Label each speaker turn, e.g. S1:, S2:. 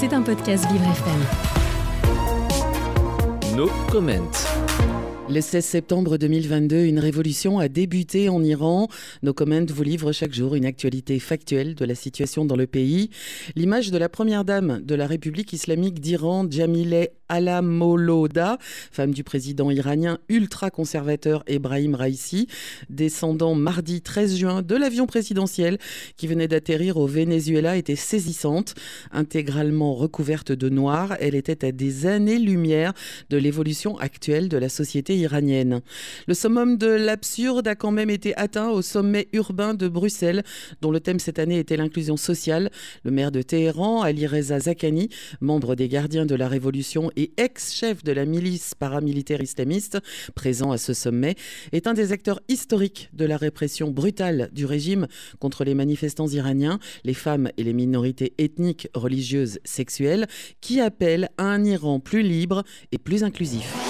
S1: C'est un podcast Vivre FM.
S2: No comment.
S3: Le 16 septembre 2022, une révolution a débuté en Iran. Nos comments vous livrent chaque jour une actualité factuelle de la situation dans le pays. L'image de la première dame de la République islamique d'Iran, Jamileh Alamoloda, femme du président iranien ultra-conservateur Ebrahim Raisi, descendant mardi 13 juin de l'avion présidentiel qui venait d'atterrir au Venezuela, était saisissante. Intégralement recouverte de noir, elle était à des années-lumière de l'évolution actuelle de la société Le summum de l'absurde a quand même été atteint au sommet urbain de Bruxelles, dont le thème cette année était l'inclusion sociale. Le maire de Téhéran, Ali Reza Zakani, membre des gardiens de la révolution et ex-chef de la milice paramilitaire islamiste, présent à ce sommet, est un des acteurs historiques de la répression brutale du régime contre les manifestants iraniens, les femmes et les minorités ethniques, religieuses, sexuelles, qui appellent à un Iran plus libre et plus inclusif.